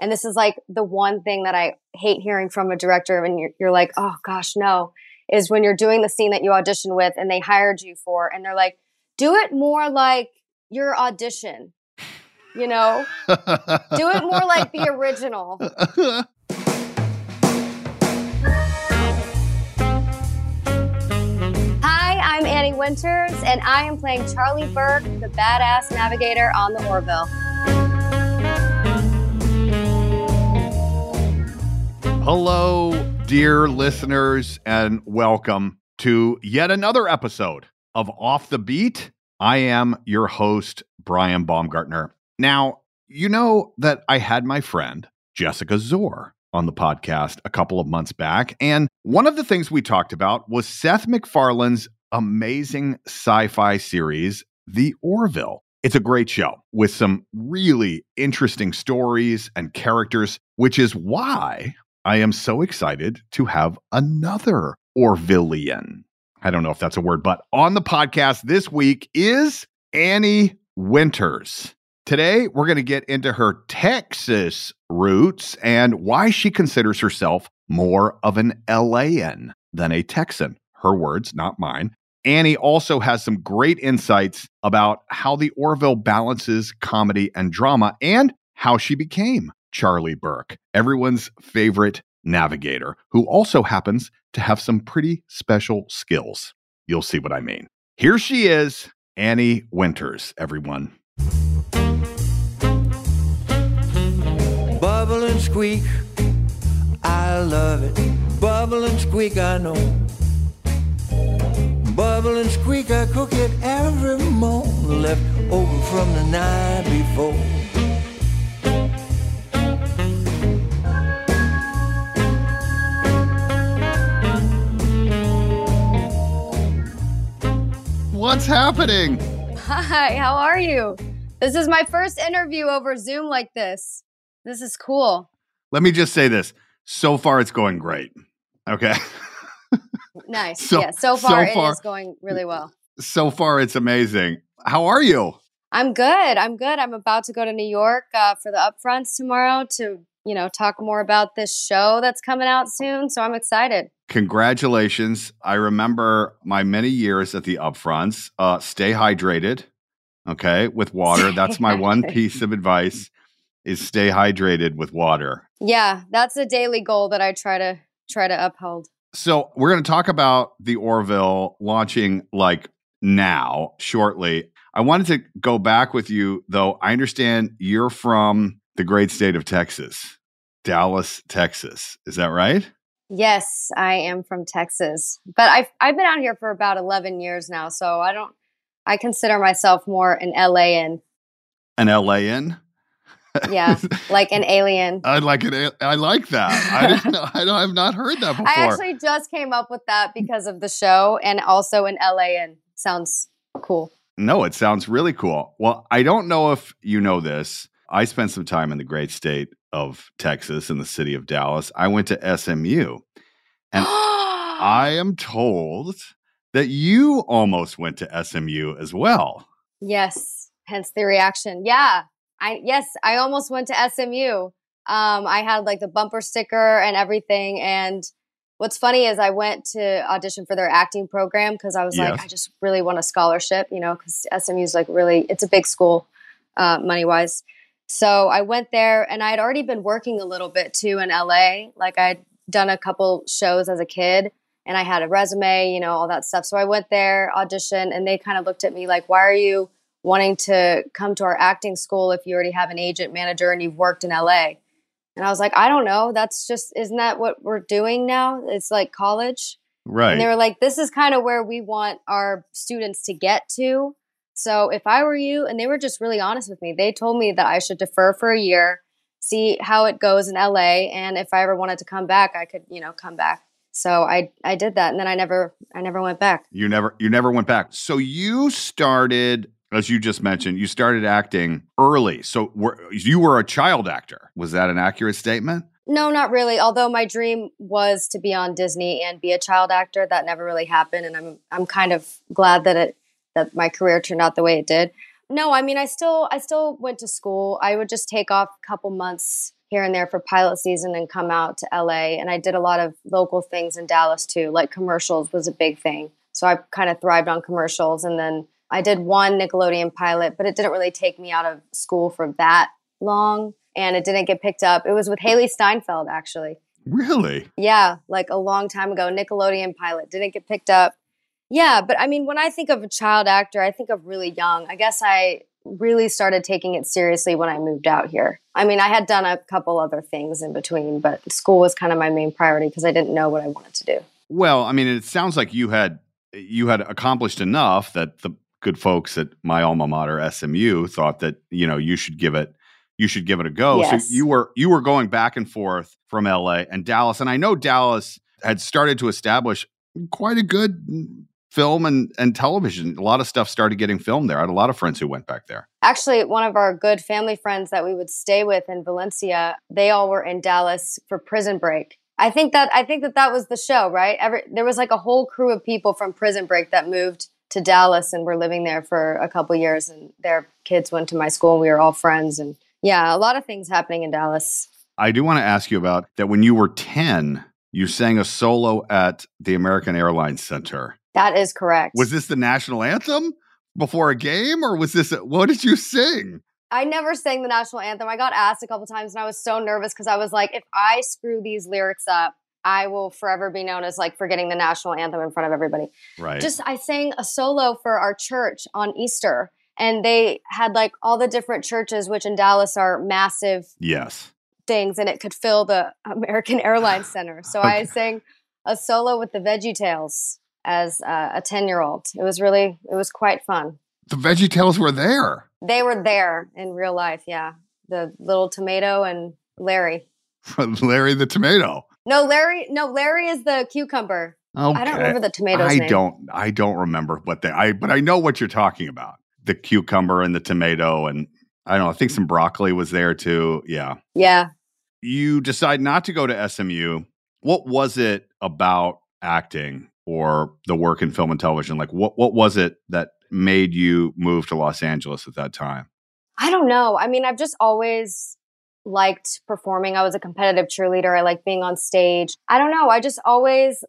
And this is like the one thing that I hate hearing from a director and you're, you're like, oh gosh, no, is when you're doing the scene that you auditioned with and they hired you for, and they're like, do it more like your audition, you know? do it more like the original. Hi, I'm Annie Winters, and I am playing Charlie Burke, the badass navigator on the Orville. Hello, dear listeners, and welcome to yet another episode of Off the Beat. I am your host, Brian Baumgartner. Now, you know that I had my friend, Jessica Szohr, on the podcast a couple of months back. And one of the things we talked about was Seth MacFarlane's amazing sci fi series, The Orville. It's a great show with some really interesting stories and characters, which is why I am so excited to have another Orvillian. I don't know if that's a word, but on the podcast this week is Annie Winters. Today, we're going to get into her Texas roots and why she considers herself more of an LA-ien than a Texan. Her words, not mine. Annie also has some great insights about how the Orville balances comedy and drama and how she became Charlie Burke, everyone's favorite navigator, who also happens to have some pretty special skills. You'll see what I mean. Here she is, Annie Winters, everyone. Bubble and squeak, I love it. Bubble and squeak, I know. Bubble and squeak, I cook it every morning, left over from the night before. What's happening? Hi, how are you? This is my first interview over Zoom like this. This is cool. Let me just say this. So far, it's going great. Okay. Nice. So- yeah, so far, so far- it is going really well. so far, it's amazing. How are you? I'm good. I'm good. I'm about to go to New York uh, for the upfronts tomorrow to, you know, talk more about this show that's coming out soon. So I'm excited. Congratulations. I remember my many years at the upfronts. Uh, stay hydrated, okay, with water. That's my one piece of advice is stay hydrated with water. Yeah, that's a daily goal that I try to try to uphold. So we're going to talk about the Orville launching like now, shortly. I wanted to go back with you, though. I understand you're from the great state of Texas, Dallas, Texas. Is that right? Yes, I am from Texas, but I've I've been out here for about eleven years now, so I don't. I consider myself more an LA-ien. An LA-ien? Yeah, like an alien. I like it. I like that. I didn't know. I don't, I've not heard that before. I actually just came up with that because of the show, and also an LA-ien sounds cool. no, it sounds really cool. Well, I don't know if you know this. I spent some time in the great state of Texas in the city of Dallas. I went to SMU. And I am told that you almost went to SMU as well. Yes, hence the reaction. Yeah, I yes, I almost went to SMU. Um, I had like the bumper sticker and everything. And what's funny is I went to audition for their acting program because I was like, I just really want a scholarship, you know, because SMU is like really, it's a big school, uh, money wise. So I went there and I had already been working a little bit too in LA. Like I'd done a couple shows as a kid and I had a resume, you know, all that stuff. So I went there, auditioned, and they kind of looked at me like, why are you wanting to come to our acting school if you already have an agent manager and you've worked in LA? And I was like, I don't know. That's just, isn't that what we're doing now? It's like college. Right. And they were like, this is kind of where we want our students to get to. So if I were you, and they were just really honest with me, they told me that I should defer for a year, see how it goes in LA, and if I ever wanted to come back, I could, you know, come back. So I I did that, and then I never I never went back. you never you never went back. So you started as you just mentioned, you started acting early. So were, you were a child actor. Was that an accurate statement? No, not really. Although my dream was to be on Disney and be a child actor, that never really happened, and I'm I'm kind of glad that it that my career turned out the way it did. No, I mean I still I still went to school. I would just take off a couple months here and there for pilot season and come out to LA and I did a lot of local things in Dallas too. Like commercials was a big thing. So I kind of thrived on commercials and then I did one Nickelodeon pilot, but it didn't really take me out of school for that long and it didn't get picked up. It was with Hailee Steinfeld actually. Really? Yeah, like a long time ago, Nickelodeon pilot didn't get picked up. Yeah, but I mean, when I think of a child actor, I think of really young. I guess I really started taking it seriously when I moved out here. I mean, I had done a couple other things in between, but school was kind of my main priority because I didn't know what I wanted to do. Well, I mean, it sounds like you had you had accomplished enough that the good folks at my alma mater SMU thought that you know you should give it you should give it a go. Yes. So you were you were going back and forth from LA and Dallas, and I know Dallas had started to establish quite a good film and and television. A lot of stuff started getting filmed there. I had a lot of friends who went back there. Actually, one of our good family friends that we would stay with in Valencia, they all were in Dallas for Prison Break. I think that I think that that was the show, right? Every there was like a whole crew of people from Prison Break that moved to Dallas and were living there for a couple years, and their kids went to my school. and We were all friends, and yeah, a lot of things happening in Dallas. I do want to ask you about that. When you were ten, you sang a solo at the American Airlines Center. That is correct. Was this the national anthem before a game, or was this a, what did you sing? I never sang the national anthem. I got asked a couple times, and I was so nervous because I was like, if I screw these lyrics up, I will forever be known as like forgetting the national anthem in front of everybody. Right. Just I sang a solo for our church on Easter, and they had like all the different churches, which in Dallas are massive yes. things, and it could fill the American Airlines Center. So I sang a solo with the Veggie Tales as uh, a ten year old. It was really it was quite fun. The Veggie Tales were there. They were there in real life, yeah. The little tomato and Larry. Larry the Tomato. No, Larry. No, Larry is the cucumber. Okay. I don't remember the tomato's I name. don't. I don't remember what they. I but I know what you're talking about. The cucumber and the tomato, and I don't know. I think some broccoli was there too. Yeah. Yeah. You decide not to go to SMU. What was it about acting or the work in film and television? Like what? What was it that made you move to Los Angeles at that time? I don't know. I mean, I've just always liked performing. I was a competitive cheerleader. I like being on stage. I don't know. I just always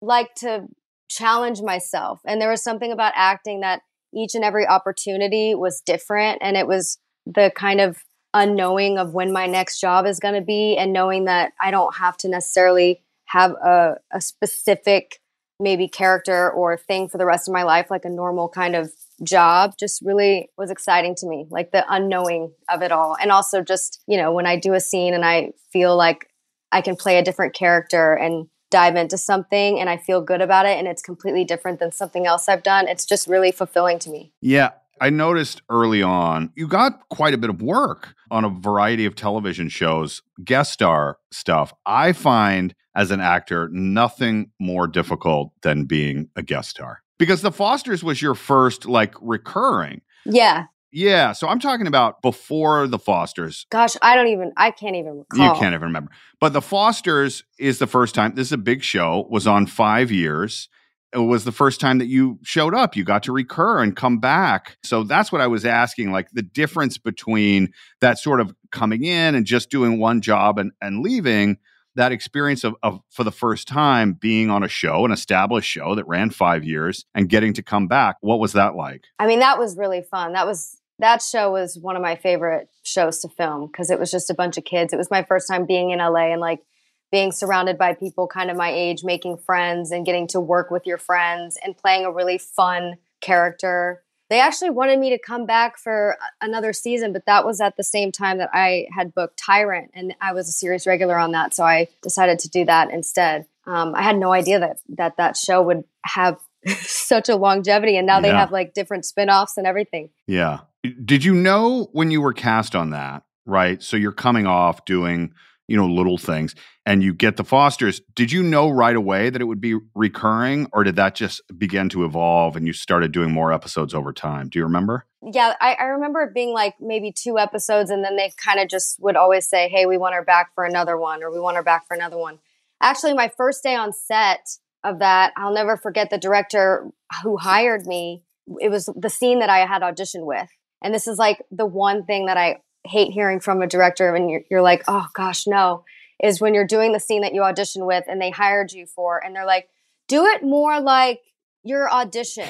liked to challenge myself. And there was something about acting that each and every opportunity was different. And it was the kind of unknowing of when my next job is going to be and knowing that I don't have to necessarily have a, a specific maybe character or thing for the rest of my life, like a normal kind of job, just really was exciting to me, like the unknowing of it all. And also just, you know, when I do a scene and I feel like I can play a different character and dive into something and I feel good about it and it's completely different than something else I've done, it's just really fulfilling to me. Yeah. I noticed early on you got quite a bit of work on a variety of television shows, guest star stuff. I find as an actor nothing more difficult than being a guest star because The Fosters was your first like recurring. Yeah. Yeah, so I'm talking about before the Fosters. Gosh, I don't even I can't even recall. You can't even remember. But the Fosters is the first time. This is a big show. Was on 5 years. It was the first time that you showed up. You got to recur and come back. So that's what I was asking like the difference between that sort of coming in and just doing one job and and leaving that experience of, of for the first time being on a show, an established show that ran five years and getting to come back. What was that like? I mean, that was really fun. That was that show was one of my favorite shows to film because it was just a bunch of kids. It was my first time being in LA and like being surrounded by people kind of my age, making friends and getting to work with your friends and playing a really fun character they actually wanted me to come back for another season, but that was at the same time that I had booked Tyrant, and I was a series regular on that, so I decided to do that instead. Um, I had no idea that that that show would have such a longevity, and now they have like different spin-offs and everything. Yeah. Did you know when you were cast on that? Right. So you're coming off doing you know, little things, and you get the Fosters. Did you know right away that it would be recurring, or did that just begin to evolve and you started doing more episodes over time? Do you remember? Yeah, I, I remember it being like maybe two episodes, and then they kind of just would always say, Hey, we want her back for another one, or we want her back for another one. Actually, my first day on set of that, I'll never forget the director who hired me. It was the scene that I had auditioned with. And this is like the one thing that I hate hearing from a director and you're, you're like, oh gosh, no, is when you're doing the scene that you audition with and they hired you for, and they're like, do it more like your audition,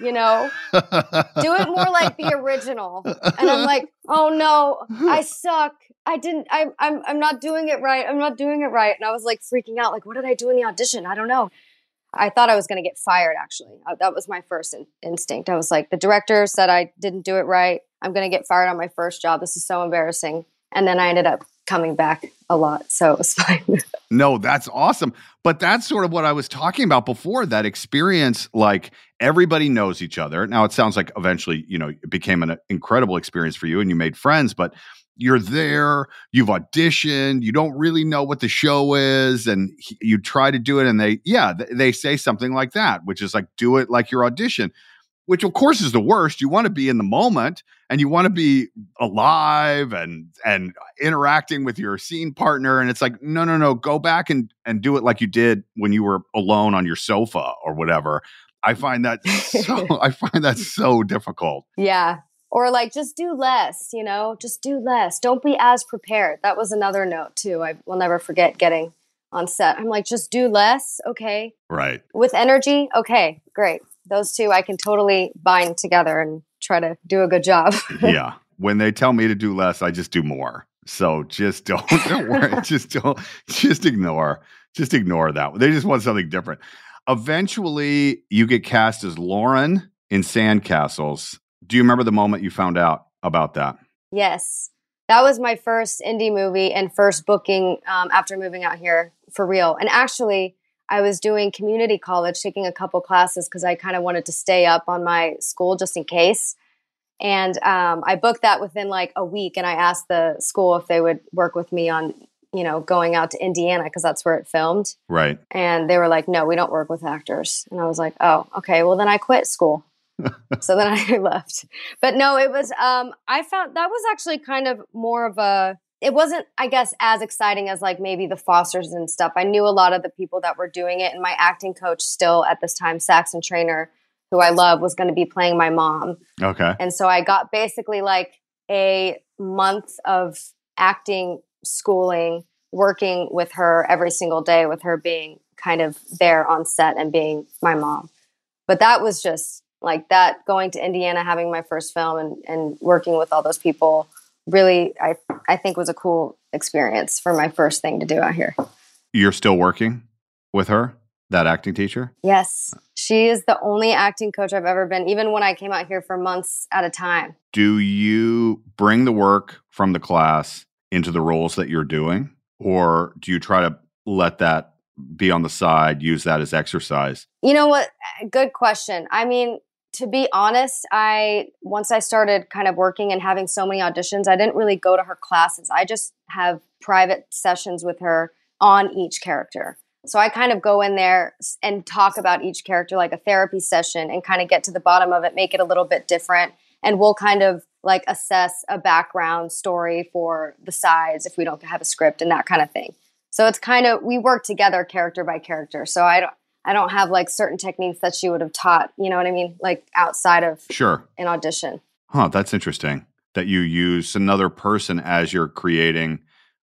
you know? do it more like the original. And I'm like, oh no, I suck. I didn't, I, I'm, I'm not doing it right. I'm not doing it right. And I was like freaking out, like, what did I do in the audition? I don't know. I thought I was going to get fired, actually. Uh, that was my first in- instinct. I was like, the director said I didn't do it right. I'm going to get fired on my first job. This is so embarrassing. And then I ended up coming back a lot. So it was fine. no, that's awesome. But that's sort of what I was talking about before that experience. Like everybody knows each other. Now it sounds like eventually, you know, it became an incredible experience for you and you made friends, but you're there, you've auditioned, you don't really know what the show is, and you try to do it, and they, yeah, they say something like that, which is like, do it like your audition which of course is the worst. You want to be in the moment and you want to be alive and and interacting with your scene partner. And it's like, no, no, no, go back and and do it like you did when you were alone on your sofa or whatever. I find that so I find that so difficult. Yeah. Or like just do less, you know, just do less. Don't be as prepared. That was another note too. I will never forget getting on set. I'm like, just do less, okay? Right. With energy, okay, great those two I can totally bind together and try to do a good job. yeah. When they tell me to do less, I just do more. So just don't, don't worry. just don't just ignore. Just ignore that. They just want something different. Eventually you get cast as Lauren in Sandcastles. Do you remember the moment you found out about that? Yes. That was my first indie movie and first booking um, after moving out here for real. And actually, I was doing community college, taking a couple classes because I kind of wanted to stay up on my school just in case. And um, I booked that within like a week, and I asked the school if they would work with me on, you know, going out to Indiana because that's where it filmed. Right. And they were like, "No, we don't work with actors." And I was like, "Oh, okay. Well, then I quit school." so then I left. But no, it was. Um, I found that was actually kind of more of a it wasn't, I guess, as exciting as like maybe the Fosters and stuff. I knew a lot of the people that were doing it, and my acting coach still at this time, Saxon Trainor, who I love, was going to be playing my mom. Okay. And so I got basically like a month of acting schooling, working with her every single day, with her being kind of there on set and being my mom. But that was just like that going to Indiana, having my first film and, and working with all those people really, I, I think was a cool experience for my first thing to do out here. You're still working with her, that acting teacher? Yes. She is the only acting coach I've ever been, even when I came out here for months at a time. Do you bring the work from the class into the roles that you're doing? Or do you try to let that be on the side, use that as exercise? You know what? Good question. I mean, to be honest, I once I started kind of working and having so many auditions, I didn't really go to her classes. I just have private sessions with her on each character. So I kind of go in there and talk about each character like a therapy session and kind of get to the bottom of it, make it a little bit different. And we'll kind of like assess a background story for the sides if we don't have a script and that kind of thing. So it's kind of we work together character by character. So I don't I don't have like certain techniques that she would have taught, you know what I mean? Like outside of Sure. an audition. Huh, that's interesting that you use another person as you're creating,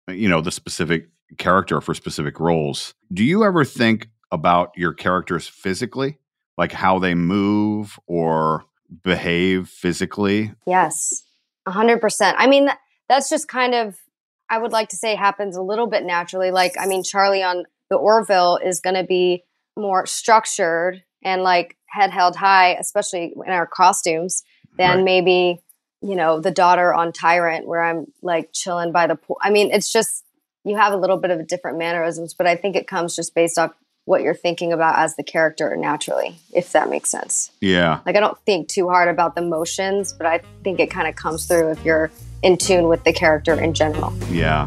you know, the specific character for specific roles. Do you ever think about your characters physically, like how they move or behave physically? Yes, a hundred percent. I mean, that's just kind of, I would like to say happens a little bit naturally. Like, I mean, Charlie on the Orville is going to be more structured and like head held high, especially in our costumes, than Right. maybe, you know, the daughter on Tyrant, where I'm like chilling by the pool. I mean, it's just, you have a little bit of a different mannerisms, but I think it comes just based off what you're thinking about as the character naturally, if that makes sense. Yeah. Like I don't think too hard about the motions, but I think it kind of comes through if you're in tune with the character in general. Yeah.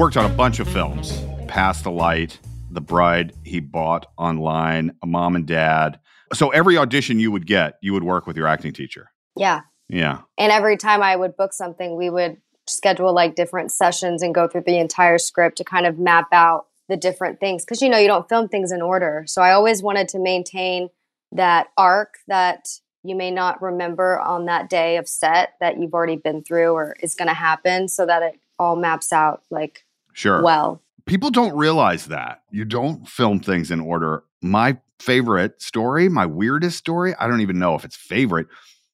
Worked on a bunch of films Pass the Light, The Bride He Bought Online, Mom and Dad. So every audition you would get, you would work with your acting teacher. Yeah. Yeah. And every time I would book something, we would schedule like different sessions and go through the entire script to kind of map out the different things. Cause you know, you don't film things in order. So I always wanted to maintain that arc that you may not remember on that day of set that you've already been through or is going to happen so that it all maps out like Sure. well. People don't realize that. You don't film things in order. My favorite story, my weirdest story, I don't even know if it's favorite.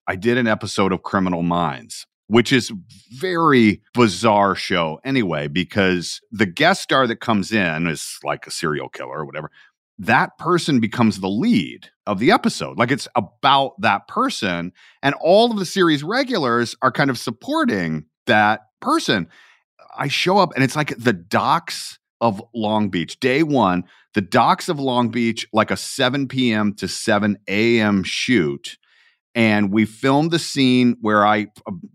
I did an episode of Criminal Minds, which is very bizarre show anyway because the guest star that comes in is like a serial killer or whatever. That person becomes the lead of the episode. Like it's about that person and all of the series regulars are kind of supporting that person. I show up and it's like the docks of Long Beach. Day one, the docks of Long Beach, like a 7 p.m. to 7 a.m. shoot. And we filmed the scene where I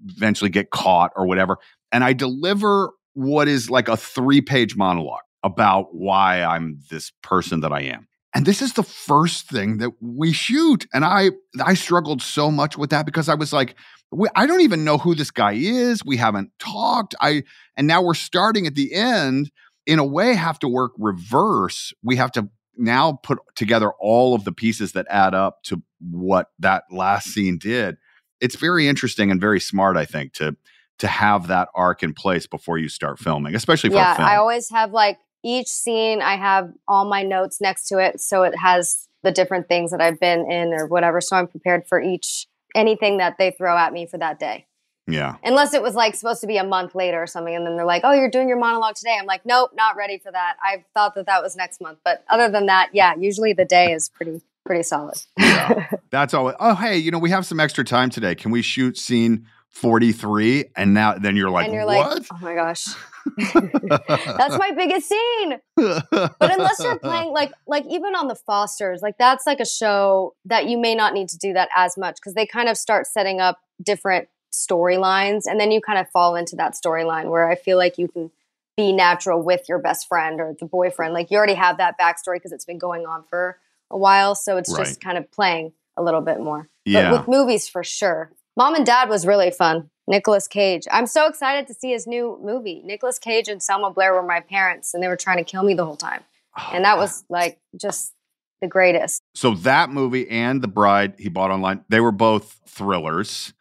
eventually get caught or whatever. And I deliver what is like a three page monologue about why I'm this person that I am. And this is the first thing that we shoot. And I I struggled so much with that because I was like, we, I don't even know who this guy is. We haven't talked. I and now we're starting at the end. In a way, have to work reverse. We have to now put together all of the pieces that add up to what that last scene did. It's very interesting and very smart, I think, to to have that arc in place before you start filming, especially for yeah, film. I always have like each scene, I have all my notes next to it. So it has the different things that I've been in or whatever. So I'm prepared for each anything that they throw at me for that day. yeah. Unless it was like supposed to be a month later or something. And then they're like, oh, you're doing your monologue today. I'm like, nope, not ready for that. I thought that that was next month. But other than that, yeah, usually the day is pretty, pretty solid. yeah. That's all. Oh, hey, you know, we have some extra time today. Can we shoot scene 43? And now then you're like, and you're what? like, oh my gosh. that's my biggest scene. But unless you're playing like like even on the Fosters, like that's like a show that you may not need to do that as much because they kind of start setting up different storylines and then you kind of fall into that storyline where I feel like you can be natural with your best friend or the boyfriend. Like you already have that backstory because it's been going on for a while. So it's Right. just kind of playing a little bit more. Yeah. But with movies for sure. Mom and Dad was really fun. Nicolas Cage. I'm so excited to see his new movie. Nicolas Cage and Selma Blair were my parents and they were trying to kill me the whole time. Oh, and that was like just the greatest. So that movie and The Bride he bought online, they were both thrillers.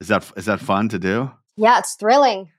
Is that is that fun to do? Yeah, it's thrilling.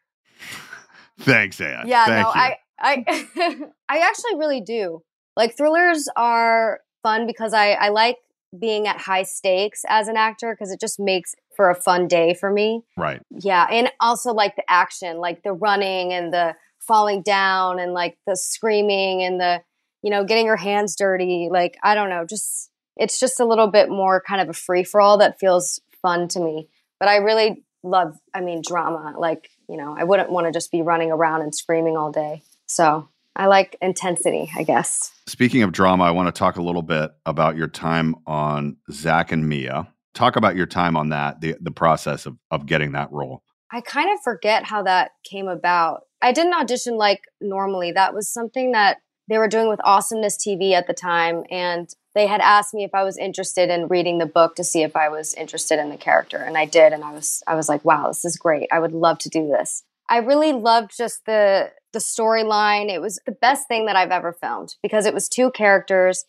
Thanks, Ann. Yeah, Thank no, you. I I I actually really do. Like thrillers are fun because I I like being at high stakes as an actor because it just makes for a fun day for me. right. Yeah, and also like the action, like the running and the falling down and like the screaming and the you know getting your hands dirty. Like I don't know, just it's just a little bit more kind of a free for all that feels fun to me. But I really love, I mean, drama. Like you know, I wouldn't want to just be running around and screaming all day. So I like intensity, I guess. Speaking of drama, I want to talk a little bit about your time on Zach and Mia. Talk about your time on that, the the process of of getting that role. I kind of forget how that came about. I didn't audition like normally. That was something that they were doing with Awesomeness TV at the time. And they had asked me if I was interested in reading the book to see if I was interested in the character. And I did. And I was, I was like, wow, this is great. I would love to do this. I really loved just the, the storyline. It was the best thing that I've ever filmed because it was two characters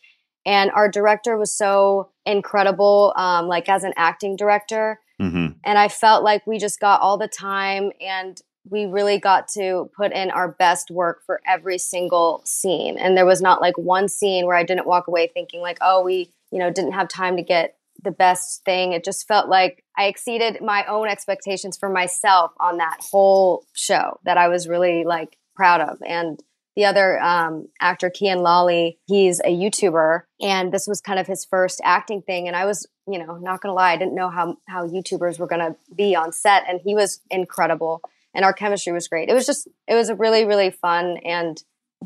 and our director was so incredible, um, like as an acting director Mm-hmm. and I felt like we just got all the time and we really got to put in our best work for every single scene. And there was not like one scene where I didn't walk away thinking like, oh, we, you know, didn't have time to get the best thing. It just felt like I exceeded my own expectations for myself on that whole show that I was really like proud of. And the other um, actor, Kian Lawley, he's a YouTuber, and this was kind of his first acting thing. And I was, you know, not gonna lie, I didn't know how how YouTubers were gonna be on set, and he was incredible, and our chemistry was great. It was just, it was a really, really fun and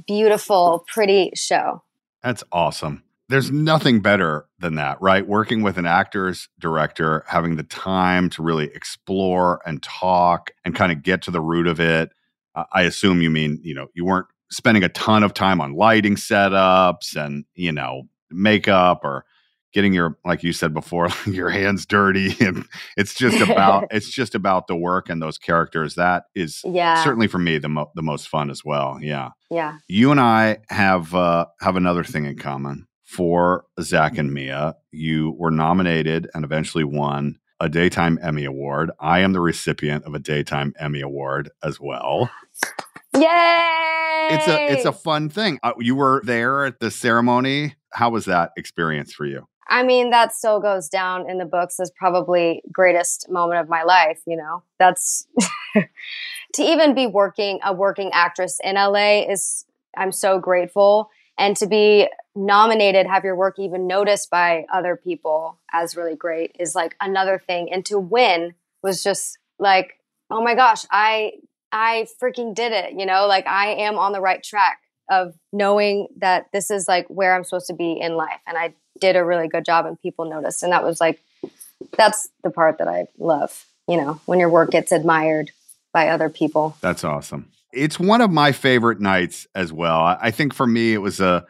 beautiful, pretty show. That's awesome. There's nothing better than that, right? Working with an actor's director, having the time to really explore and talk and kind of get to the root of it. I assume you mean, you know, you weren't spending a ton of time on lighting setups and you know makeup or getting your like you said before your hands dirty. And it's just about it's just about the work and those characters. That is yeah. certainly for me the mo- the most fun as well. Yeah. Yeah. You and i have uh have another thing in common. For zach and mia you were nominated and eventually won a daytime emmy award. I am the recipient of a daytime emmy award as well Yay! It's a it's a fun thing. Uh, you were there at the ceremony. How was that experience for you? I mean, that still goes down in the books as probably greatest moment of my life. You know, that's to even be working a working actress in LA is I'm so grateful, and to be nominated, have your work even noticed by other people as really great is like another thing, and to win was just like, oh my gosh, I I freaking did it. You know, like I am on the right track of knowing that this is like where I'm supposed to be in life. And I did a really good job and people noticed. And that was like, that's the part that I love, you know, when your work gets admired by other people. That's awesome. It's one of my favorite nights as well. I think for me, it was a,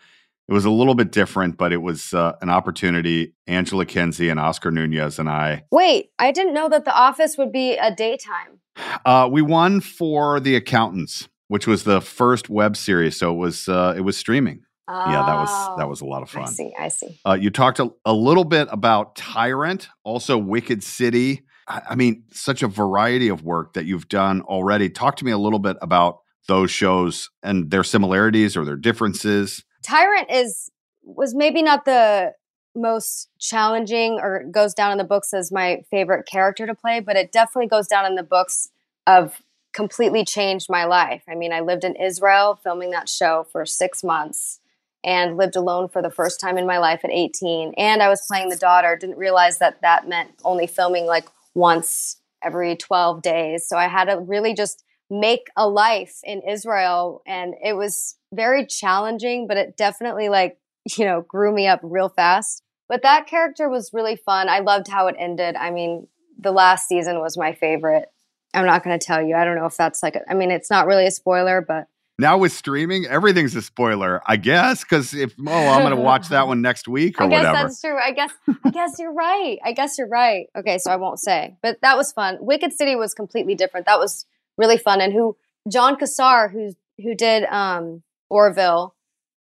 it was a little bit different, but it was uh, an opportunity. Angela Kinsey and Oscar Nunez and I. Wait, I didn't know that The Office would be a daytime. Uh, we won for The Accountants, which was the first web series, so it was uh, it was streaming. Oh, yeah, that was that was a lot of fun. I see. I see. Uh, you talked a, a, little bit about Tyrant, also Wicked City. I, I mean, such a variety of work that you've done already. Talk to me a little bit about those shows and their similarities or their differences. Tyrant is was maybe not the most challenging or goes down in the books as my favorite character to play, but it definitely goes down in the books of completely changed my life. I mean, I lived in Israel filming that show for six months and lived alone for the first time in my life at 18. And I was playing the daughter, didn't realize that that meant only filming like once every 12 days. So I had to really just make a life in Israel. And it was very challenging, but it definitely like, you know, grew me up real fast. But that character was really fun. I loved how it ended. I mean, the last season was my favorite. I'm not going to tell you. I don't know if that's like, a, I mean, it's not really a spoiler, but. Now with streaming, everything's a spoiler, I guess. Because if oh, I'm going to watch that one next week or I guess whatever. that's true. I guess I guess you're right. I guess you're right. Okay, so I won't say, but that was fun. Wicked City was completely different. That was really fun. And who John Cassar, who who did um, Orville,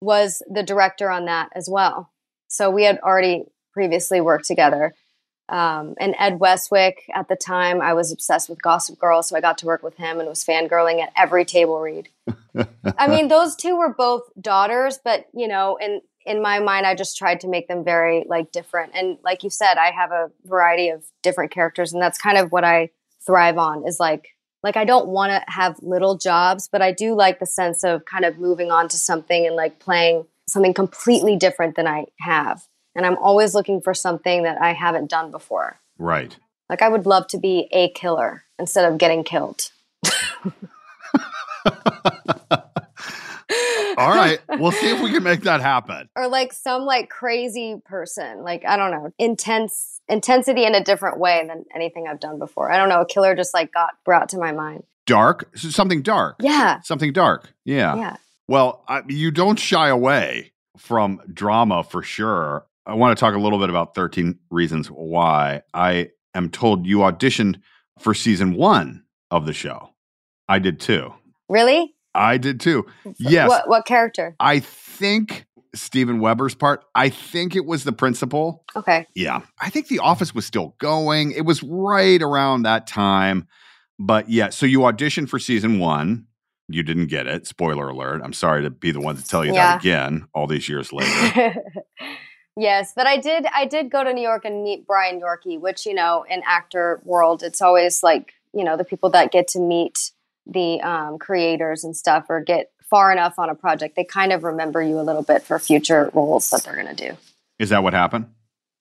was the director on that as well. So we had already previously worked together. Um, and Ed Westwick, at the time, I was obsessed with Gossip Girl, so I got to work with him and was fangirling at every table read. I mean, those two were both daughters, but you know, in in my mind, I just tried to make them very like different. And like you said, I have a variety of different characters, and that's kind of what I thrive on. Is like like I don't want to have little jobs, but I do like the sense of kind of moving on to something and like playing something completely different than I have. And I'm always looking for something that I haven't done before. Right. Like I would love to be a killer instead of getting killed. All right. We'll see if we can make that happen. Or like some like crazy person. Like I don't know, intense intensity in a different way than anything I've done before. I don't know, a killer just like got brought to my mind. Dark, something dark. Yeah. Something dark. Yeah. Yeah. Well, I, you don't shy away from drama for sure. I want to talk a little bit about 13 Reasons Why. I am told you auditioned for season one of the show. I did too. Really? I did too. Yes. What what character? I think Steven Weber's part. I think it was the principal. Okay. Yeah. I think The Office was still going. It was right around that time. but yeah, so you auditioned for season one. You didn't get it. Spoiler alert. I'm sorry to be the one to tell you Yeah. that again all these years later. yes, but I did. I did go to New York and meet Brian Yorkey, which you know, in actor world, it's always like you know the people that get to meet the um, creators and stuff, or get far enough on a project, they kind of remember you a little bit for future roles that they're going to do. Is that what happened?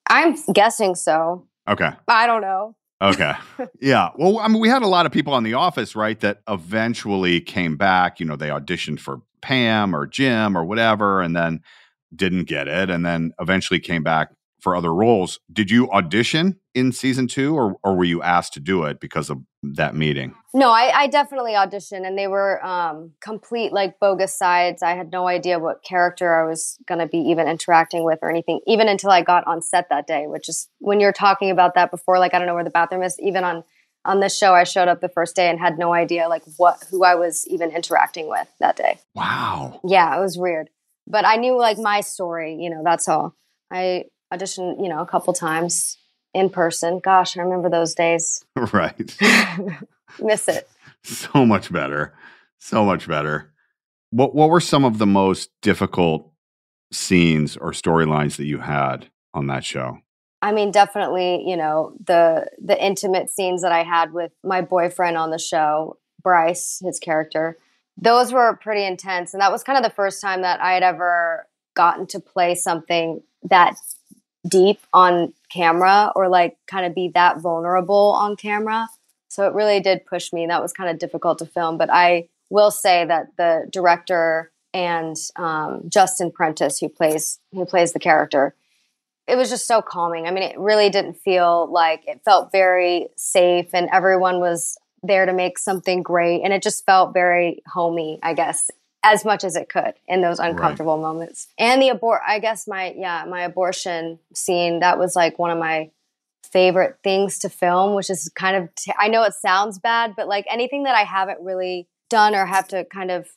I'm guessing so. Okay. I don't know. Okay. yeah. Well, I mean, we had a lot of people on The Office, right, that eventually came back. You know, they auditioned for Pam or Jim or whatever, and then didn't get it, and then eventually came back for other roles. Did you audition in season two, or, or were you asked to do it because of that meeting? No, I, I definitely auditioned, and they were um, complete like bogus sides. I had no idea what character I was going to be even interacting with or anything, even until I got on set that day. Which is when you're talking about that before, like I don't know where the bathroom is. Even on on this show, I showed up the first day and had no idea like what who I was even interacting with that day. Wow. Yeah, it was weird, but I knew like my story. You know, that's all. I auditioned, you know, a couple times in person. Gosh, I remember those days. right. Miss it. so much better. So much better. What what were some of the most difficult scenes or storylines that you had on that show? I mean, definitely, you know, the the intimate scenes that I had with my boyfriend on the show, Bryce, his character, those were pretty intense. And that was kind of the first time that I had ever gotten to play something that deep on camera or like kind of be that vulnerable on camera. So it really did push me. That was kind of difficult to film. But I will say that the director and um, Justin Prentice, who plays who plays the character, it was just so calming. I mean, it really didn't feel like it felt very safe, and everyone was there to make something great, and it just felt very homey, I guess, as much as it could in those uncomfortable moments. And the abort, I guess my yeah, my abortion scene that was like one of my favorite things to film, which is kind of t- I know it sounds bad, but like anything that I haven't really done or have to kind of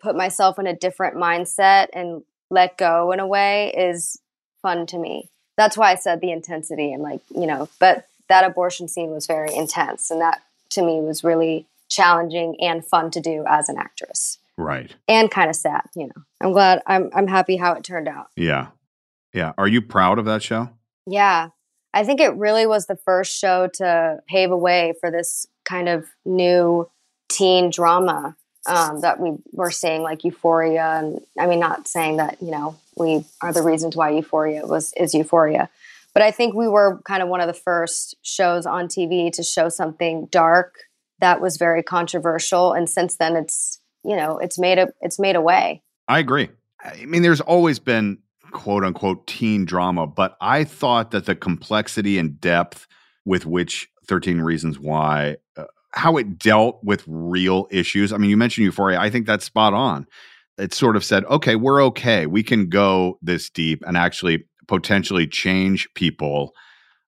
put myself in a different mindset and let go in a way is fun to me. That's why I said the intensity and like, you know, but that abortion scene was very intense and that to me was really challenging and fun to do as an actress. Right. And kind of sad, you know. I'm glad I'm I'm happy how it turned out. Yeah. Yeah. Are you proud of that show? Yeah. I think it really was the first show to pave a way for this kind of new teen drama um, that we were seeing, like Euphoria. And I mean, not saying that you know we are the reasons why Euphoria was is Euphoria, but I think we were kind of one of the first shows on TV to show something dark that was very controversial. And since then, it's you know it's made a it's made a way. I agree. I mean, there's always been quote unquote teen drama, but I thought that the complexity and depth with which 13 Reasons Why, uh, how it dealt with real issues. I mean, you mentioned Euphoria. I think that's spot on. It sort of said, okay, we're okay. We can go this deep and actually potentially change people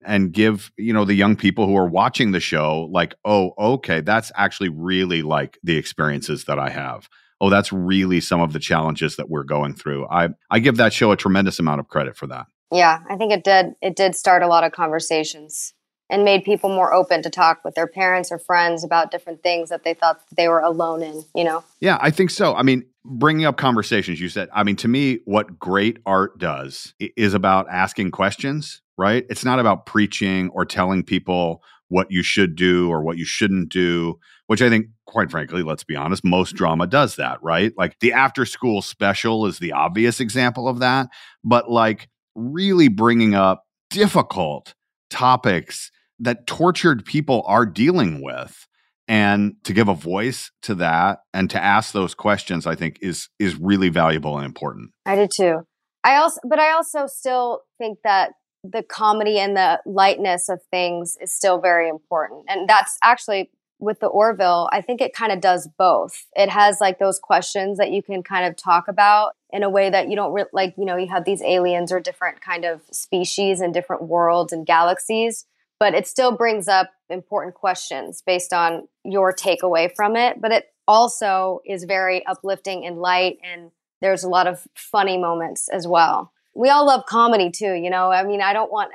and give, you know, the young people who are watching the show, like, oh, okay, that's actually really like the experiences that I have oh that's really some of the challenges that we're going through i i give that show a tremendous amount of credit for that Yeah, I think it did. It did start a lot of conversations and made people more open to talk with their parents or friends about different things that they thought they were alone in. You know. yeah i think so i mean bringing up conversations you said i mean to me what great art does is about asking questions right? It's not about preaching or telling people what you should do or what you shouldn't do which i think quite frankly let's be honest most mm-hmm. drama does that right? Like the after school special is the obvious example of that but like really bringing up difficult topics that tortured people are dealing with and to give a voice to that and to ask those questions i think is is really valuable and important. I did too. I also, but I also still think that the comedy and the lightness of things is still very important, and that's actually with the Orville. I think it kind of does both. It has like those questions that you can kind of talk about in a way that you don't re- like. You know, you have these aliens or different kind of species and different worlds and galaxies, but it still brings up important questions based on your takeaway from it. But it also is very uplifting and light and there's a lot of funny moments as well. We all love comedy too, you know. I mean, I don't want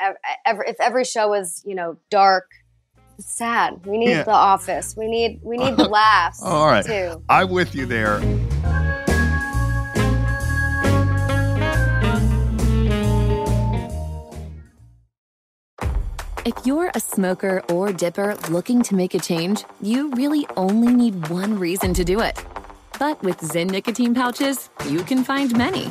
ever if every show was, you know, dark, sad. We need Yeah. the office. We need we need the laughs. All right. Too. I'm with you there. If you're a smoker or dipper looking to make a change, you really only need one reason to do it. But with Zyn nicotine pouches, you can find many.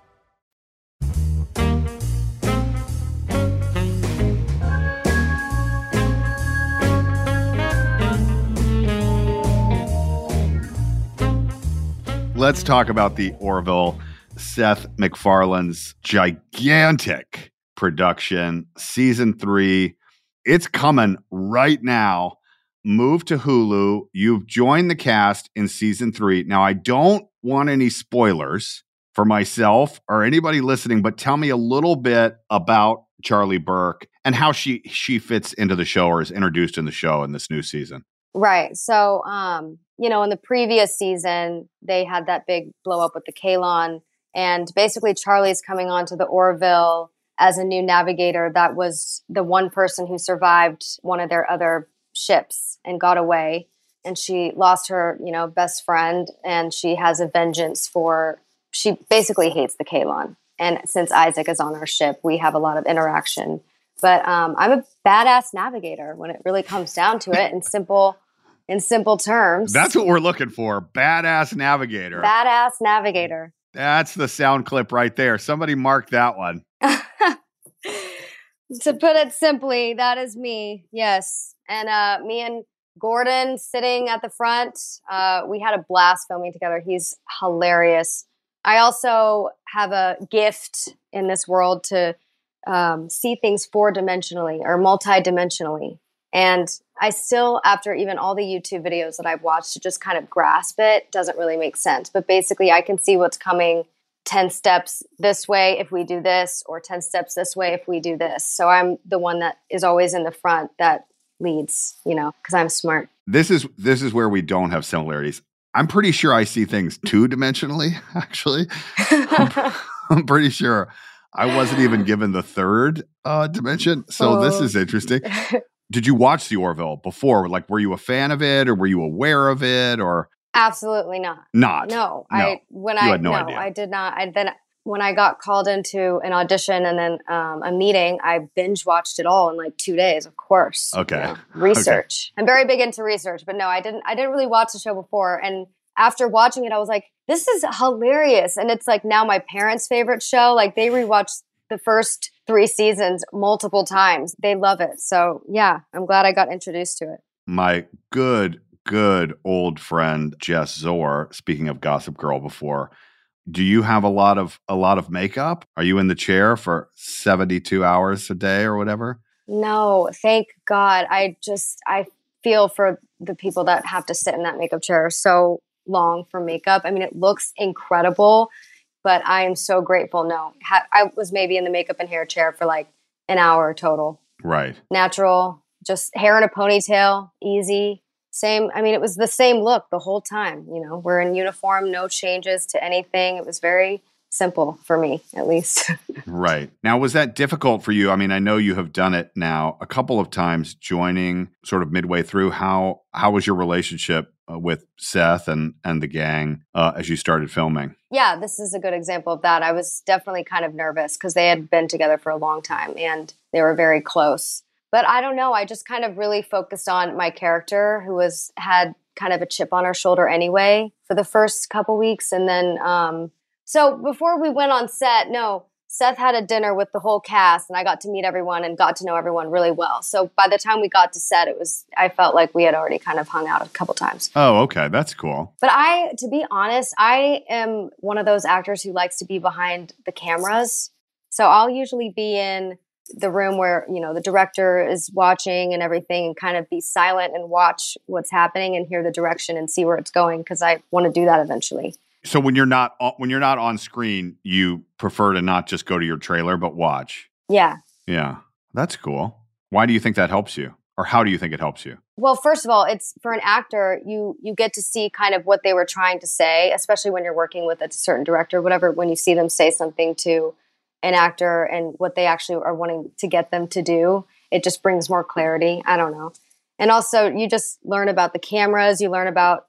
Let's talk about the Orville. Seth MacFarlane's gigantic production, season three. It's coming right now. Move to Hulu. You've joined the cast in season three. Now, I don't want any spoilers for myself or anybody listening, but tell me a little bit about Charlie Burke and how she she fits into the show or is introduced in the show in this new season. Right. So, um, you know, in the previous season, they had that big blow up with the Kaylon. And basically, Charlie's coming onto the Orville as a new navigator that was the one person who survived one of their other ships and got away. And she lost her, you know, best friend and she has a vengeance for, she basically hates the Kaylon. And since Isaac is on our ship, we have a lot of interaction. But um, I'm a badass navigator when it really comes down to it And simple in simple terms. That's what we're looking for. Badass navigator. Badass navigator. That's the sound clip right there. Somebody mark that one. to put it simply, that is me. Yes. And uh, me and Gordon sitting at the front, uh, we had a blast filming together. He's hilarious. I also have a gift in this world to um, see things four dimensionally or multi dimensionally. And I still, after even all the YouTube videos that I've watched to just kind of grasp it, doesn't really make sense. But basically, I can see what's coming 10 steps this way if we do this, or 10 steps this way if we do this. So I'm the one that is always in the front that leads, you know, because I'm smart. This is this is where we don't have similarities. I'm pretty sure I see things two dimensionally, actually. I'm, I'm, pretty sure I wasn't even given the third uh, dimension. So oh. this is interesting. Did you watch the Orville before? Like, were you a fan of it or were you aware of it or? Absolutely not. Not. No. no. I, when you I, no, no I did not. I then, when I got called into an audition and then um, a meeting, I binge watched it all in like two days. Of course, okay. You know, research. Okay. I'm very big into research, but no, I didn't. I didn't really watch the show before, and after watching it, I was like, "This is hilarious!" And it's like now my parents' favorite show. Like they rewatched the first three seasons multiple times. They love it. So yeah, I'm glad I got introduced to it. My good, good old friend Jess Szohr. Speaking of Gossip Girl, before do you have a lot of a lot of makeup are you in the chair for 72 hours a day or whatever no thank god i just i feel for the people that have to sit in that makeup chair so long for makeup i mean it looks incredible but i am so grateful. No i was maybe in the makeup and hair chair for like an hour total. Right. Natural just hair in a ponytail easy. Same i mean it was the same look the whole time you know? We're in uniform no changes to anything. It was very simple for me at least. Right. Now was that difficult for you? I mean i know you have done it now a couple of times joining sort of midway through. How how was your relationship uh, with seth and and the gang uh, as you started filming? Yeah this is a good example of that. I was definitely kind of nervous because they had been together for a long time and they were very close. But I don't know. I just kind of really focused on my character, who was had kind of a chip on her shoulder anyway for the first couple weeks, and then um, so before we went on set, no, Seth had a dinner with the whole cast, and I got to meet everyone and got to know everyone really well. So by the time we got to set, it was I felt like we had already kind of hung out a couple times. Oh, okay, that's cool. But I, to be honest, I am one of those actors who likes to be behind the cameras. So I'll usually be in the room where you know the director is watching and everything and kind of be silent and watch what's happening and hear the direction and see where it's going because i want to do that eventually so when you're not when you're not on screen you prefer to not just go to your trailer but watch yeah yeah that's cool why do you think that helps you or how do you think it helps you well first of all it's for an actor you you get to see kind of what they were trying to say especially when you're working with a certain director whatever when you see them say something to an actor and what they actually are wanting to get them to do. It just brings more clarity. I don't know. And also, you just learn about the cameras. You learn about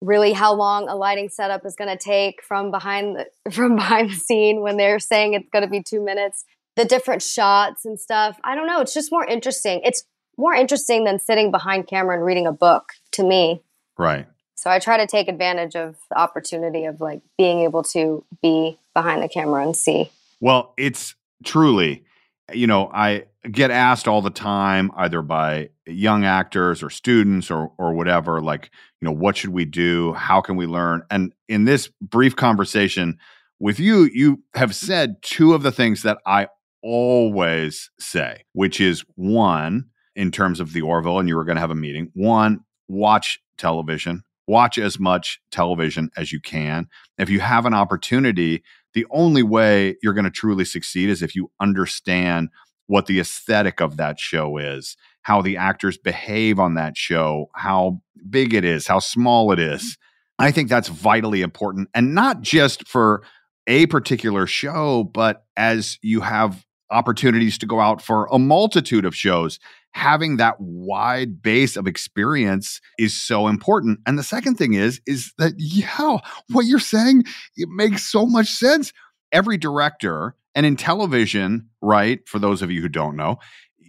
really how long a lighting setup is going to take from behind the from behind the scene when they're saying it's going to be two minutes. The different shots and stuff. I don't know. It's just more interesting. It's more interesting than sitting behind camera and reading a book to me. Right. So I try to take advantage of the opportunity of like being able to be behind the camera and see. Well, it's truly, you know, I get asked all the time, either by young actors or students or or whatever, like, you know, what should we do? How can we learn? And in this brief conversation with you, you have said two of the things that I always say, which is one, in terms of the Orville, and you were going to have a meeting, one, watch television, watch as much television as you can. If you have an opportunity the only way you're going to truly succeed is if you understand what the aesthetic of that show is, how the actors behave on that show, how big it is, how small it is. Mm-hmm. I think that's vitally important. And not just for a particular show, but as you have opportunities to go out for a multitude of shows, having that wide base of experience is so important. And the second thing is, is that, yeah, what you're saying, it makes so much sense. Every director, and in television, right, for those of you who don't know,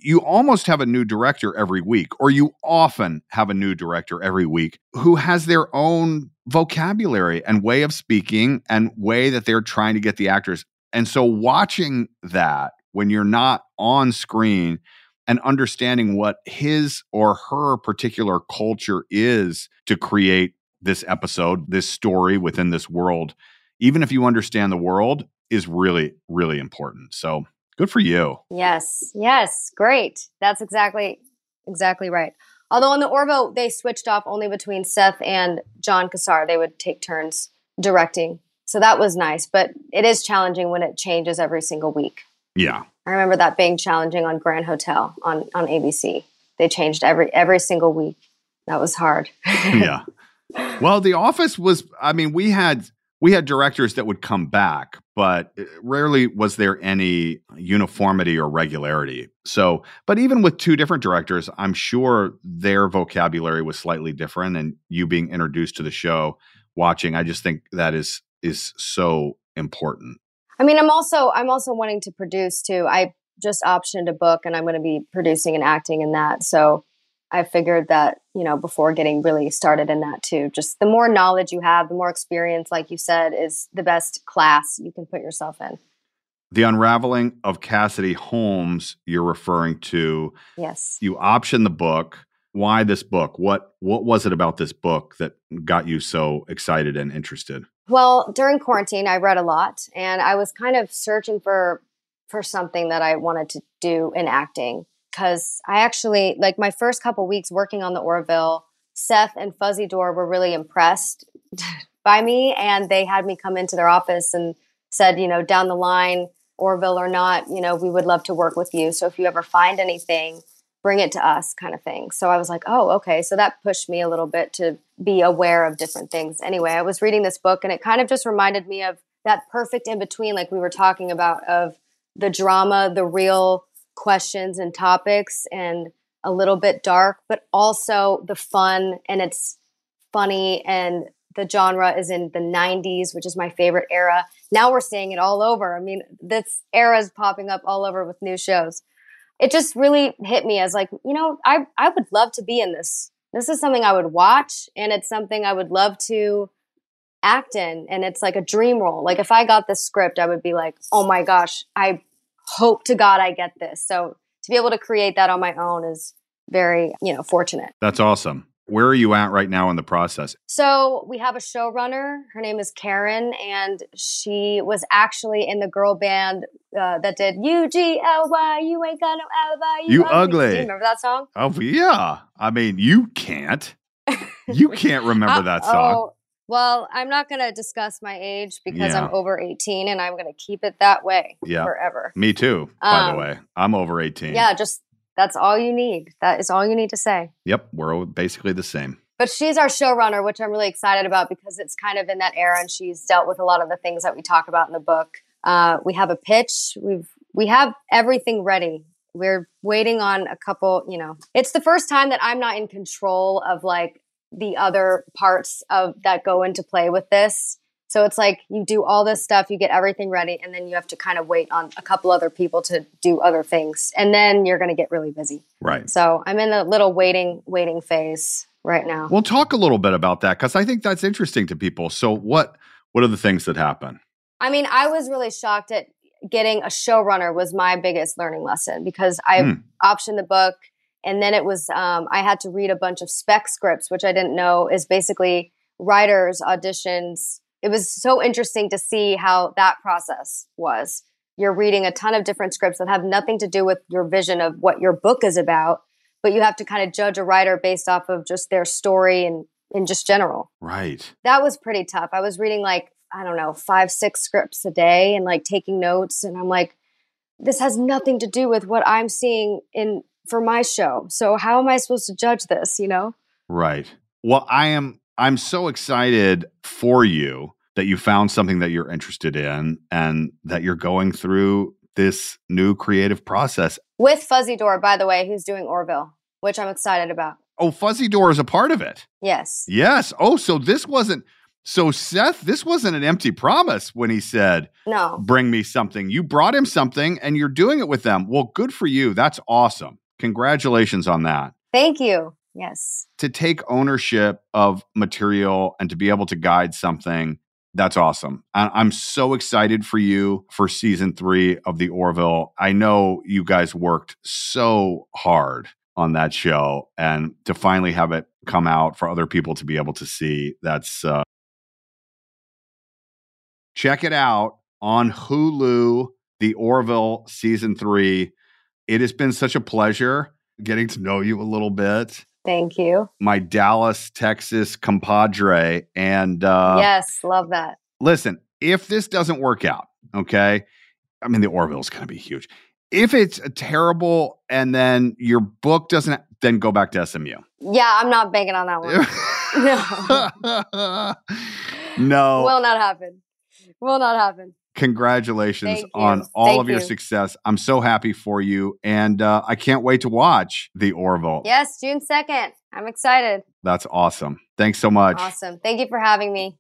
you almost have a new director every week, or you often have a new director every week who has their own vocabulary and way of speaking and way that they're trying to get the actors. And so watching that when you're not on screen and understanding what his or her particular culture is to create this episode, this story within this world, even if you understand the world, is really, really important. So good for you. Yes. Yes. Great. That's exactly exactly right. Although on the Orville, they switched off only between Seth and Jon Cassar. They would take turns directing. So that was nice, but it is challenging when it changes every single week. Yeah. I remember that being challenging on Grand Hotel on, on ABC. They changed every every single week. That was hard. yeah. Well, The Office was. I mean, we had we had directors that would come back, but uh, rarely was there any uniformity or regularity. So, but even with two different directors, I'm sure their vocabulary was slightly different. And you being introduced to the show, watching, I just think that is is so important. I mean, I'm also I'm also wanting to produce too. I just optioned a book, and I'm going to be producing and acting in that. So I figured that, you know, before getting really started in that too, just the more knowledge you have, the more experience, like you said, is the best class you can put yourself in. The unraveling of Cassidy Holmes, you're referring to. Yes. You optioned the book. Why this book? What what was it about this book that got you so excited and interested? Well, during quarantine, I read a lot and I was kind of searching for for something that I wanted to do in acting because I actually like my first couple weeks working on the Orville. Seth and Fuzzy Door were really impressed by me, and they had me come into their office and said, you know, down the line, Orville or not, you know, we would love to work with you. So if you ever find anything, bring it to us, kind of thing. So I was like, oh, okay. So that pushed me a little bit to be aware of different things. Anyway, I was reading this book, and it kind of just reminded me of that perfect in between, like we were talking about, of the drama, the real questions and topics and a little bit dark, but also the fun and it's funny and the genre is in the 90s, which is my favorite era. Now we're seeing it all over. I mean, this era is popping up all over with new shows. It just really hit me as like, you know, I I would love to be in this. This is something I would watch and it's something I would love to act in and it's like a dream role. Like if I got this script, I would be like, "Oh my gosh, I hope to God I get this. So to be able to create that on my own is very, you know, fortunate. That's awesome. Where are you at right now in the process? So we have a showrunner. Her name is Karen, and she was actually in the girl band uh, that did U G L Y. You ain't got no alibi. You, you ugly. ugly. Do you remember that song? Oh yeah. I mean, you can't. You can't remember that song. Oh, well, I'm not going to discuss my age because yeah. I'm over 18 and I'm going to keep it that way yeah. forever. Me too, by um, the way. I'm over 18. Yeah, just that's all you need. That is all you need to say. Yep, we're basically the same. But she's our showrunner, which I'm really excited about because it's kind of in that era and she's dealt with a lot of the things that we talk about in the book. Uh, we have a pitch. We've we have everything ready. We're waiting on a couple, you know. It's the first time that I'm not in control of like the other parts of that go into play with this. So it's like you do all this stuff, you get everything ready, and then you have to kind of wait on a couple other people to do other things, and then you're going to get really busy. Right. So I'm in the little waiting waiting phase right now. We'll talk a little bit about that because I think that's interesting to people. So what what are the things that happen? I mean, I was really shocked at getting a showrunner was my biggest learning lesson because I mm. optioned the book and then it was um, i had to read a bunch of spec scripts which i didn't know is basically writers auditions it was so interesting to see how that process was you're reading a ton of different scripts that have nothing to do with your vision of what your book is about but you have to kind of judge a writer based off of just their story and in just general right that was pretty tough i was reading like i don't know five six scripts a day and like taking notes and i'm like this has nothing to do with what i'm seeing in for my show. So how am I supposed to judge this, you know? Right. Well, I am I'm so excited for you that you found something that you're interested in and that you're going through this new creative process. With Fuzzy Door, by the way, who's doing Orville, which I'm excited about. Oh, Fuzzy Door is a part of it. Yes. Yes. Oh, so this wasn't so Seth, this wasn't an empty promise when he said, "No, bring me something." You brought him something and you're doing it with them. Well, good for you. That's awesome. Congratulations on that. Thank you. Yes. To take ownership of material and to be able to guide something, that's awesome. I'm so excited for you for season three of The Orville. I know you guys worked so hard on that show, and to finally have it come out for other people to be able to see, that's. Uh, check it out on Hulu, The Orville season three. It has been such a pleasure getting to know you a little bit. Thank you. My Dallas, Texas compadre. And uh, yes, love that. Listen, if this doesn't work out, okay, I mean, the Orville is going to be huge. If it's a terrible and then your book doesn't, then go back to SMU. Yeah, I'm not banking on that one. no. no. Will not happen. Will not happen. Congratulations on all Thank of your you. success. I'm so happy for you. And uh, I can't wait to watch The Orville. Yes, June 2nd. I'm excited. That's awesome. Thanks so much. Awesome. Thank you for having me.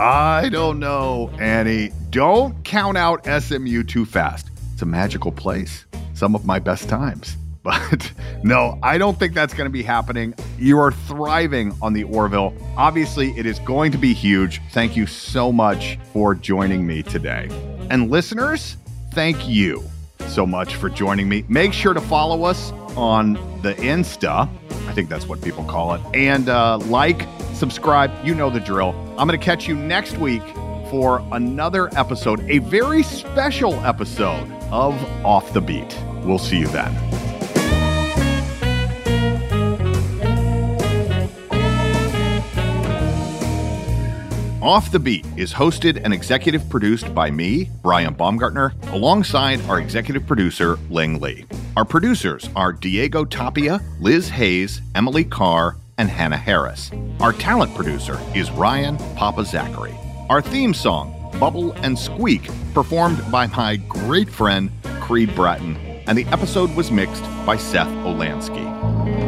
I don't know, Annie. Don't count out SMU too fast. It's a magical place. Some of my best times. But no, I don't think that's going to be happening. You are thriving on the Orville. Obviously, it is going to be huge. Thank you so much for joining me today. And listeners, thank you so much for joining me. Make sure to follow us on the Insta. I think that's what people call it. And uh, like, subscribe. You know the drill. I'm going to catch you next week for another episode, a very special episode of Off the Beat. We'll see you then. Off the Beat is hosted and executive produced by me, Brian Baumgartner, alongside our executive producer, Ling Lee. Our producers are Diego Tapia, Liz Hayes, Emily Carr, and Hannah Harris. Our talent producer is Ryan Papa Zachary. Our theme song, Bubble and Squeak, performed by my great friend, Creed Bratton, and the episode was mixed by Seth Olansky.